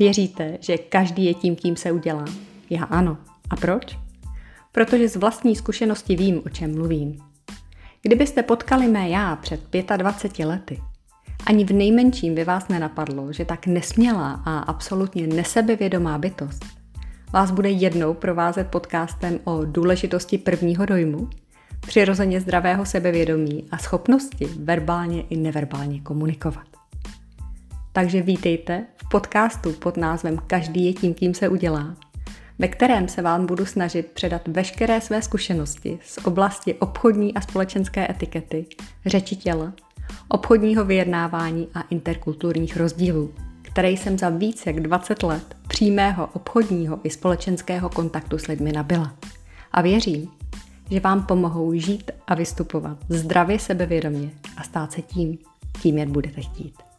Věříte, že každý je tím, kým se udělá? Já ano. A proč? Protože z vlastní zkušenosti vím, o čem mluvím. Kdybyste potkali mé já před 25 lety, ani v nejmenším by vás nenapadlo, že tak nesmělá a absolutně nesebevědomá bytost vás bude jednou provázet podcastem o důležitosti prvního dojmu, přirozeně zdravého sebevědomí a schopnosti verbálně i neverbálně komunikovat. Takže vítejte podcastu pod názvem Každý je tím, kým se udělá, ve kterém se vám budu snažit předat veškeré své zkušenosti z oblasti obchodní a společenské etikety, řeči těla, obchodního vyjednávání a interkulturních rozdílů, které jsem za víc jak 20 let přímého obchodního i společenského kontaktu s lidmi nabila. A věřím, že vám pomohou žít a vystupovat zdravě sebevědomě a stát se tím, kým jet budete chtít.